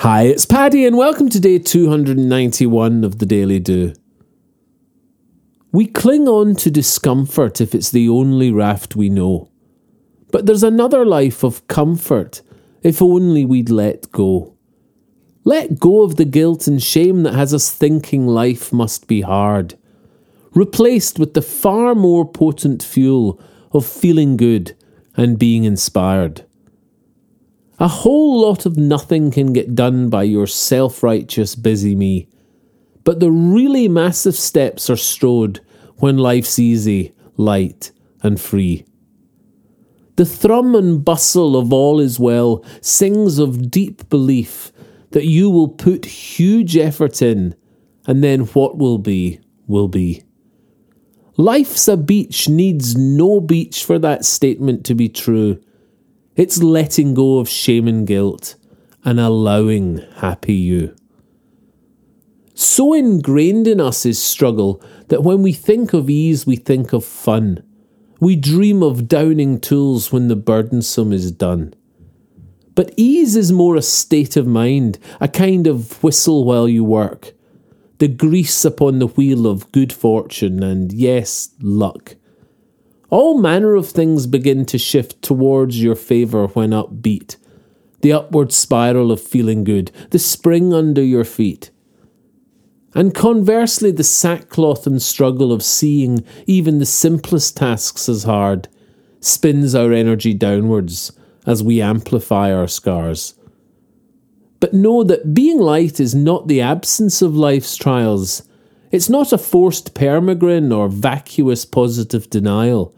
Hi, it's Paddy, and welcome to day 291 of the Daily Do. We cling on to discomfort if it's the only raft we know. But there's another life of comfort if only we'd let go. Let go of the guilt and shame that has us thinking life must be hard, replaced with the far more potent fuel of feeling good and being inspired. A whole lot of nothing can get done by your self righteous busy me. But the really massive steps are strode when life's easy, light, and free. The thrum and bustle of all is well sings of deep belief that you will put huge effort in, and then what will be, will be. Life's a beach needs no beach for that statement to be true it's letting go of shame and guilt and allowing happy you. So ingrained in us is struggle that when we think of ease, we think of fun. We dream of downing tools when the burdensome is done. But ease is more a state of mind, a kind of whistle while you work, the grease upon the wheel of good fortune and, yes, luck. All manner of things begin to shift towards your favour when upbeat. The upward spiral of feeling good, the spring under your feet. And conversely, the sackcloth and struggle of seeing even the simplest tasks as hard spins our energy downwards as we amplify our scars. But know that being light is not the absence of life's trials. It's not a forced permagrin or vacuous positive denial.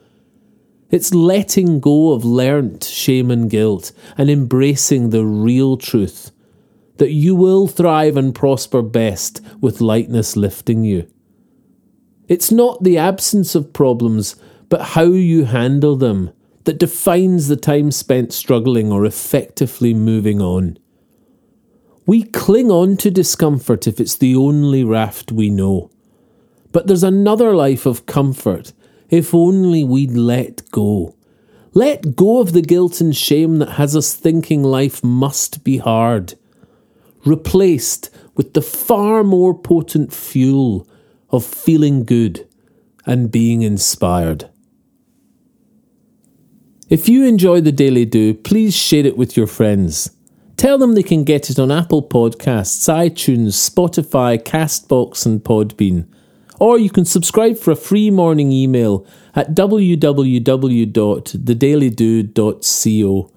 It's letting go of learnt shame and guilt and embracing the real truth that you will thrive and prosper best with lightness lifting you. It's not the absence of problems, but how you handle them that defines the time spent struggling or effectively moving on. We cling on to discomfort if it's the only raft we know. But there's another life of comfort if only we'd let go. Let go of the guilt and shame that has us thinking life must be hard, replaced with the far more potent fuel of feeling good and being inspired. If you enjoy the Daily Do, please share it with your friends. Tell them they can get it on Apple Podcasts, iTunes, Spotify, Castbox, and Podbean or you can subscribe for a free morning email at www.thedailydo.co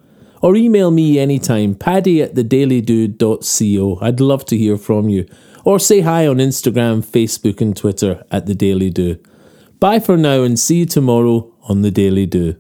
or email me anytime, paddy at thedailydo.co. I'd love to hear from you. Or say hi on Instagram, Facebook, and Twitter at The Daily Do. Bye for now and see you tomorrow on The Daily Do.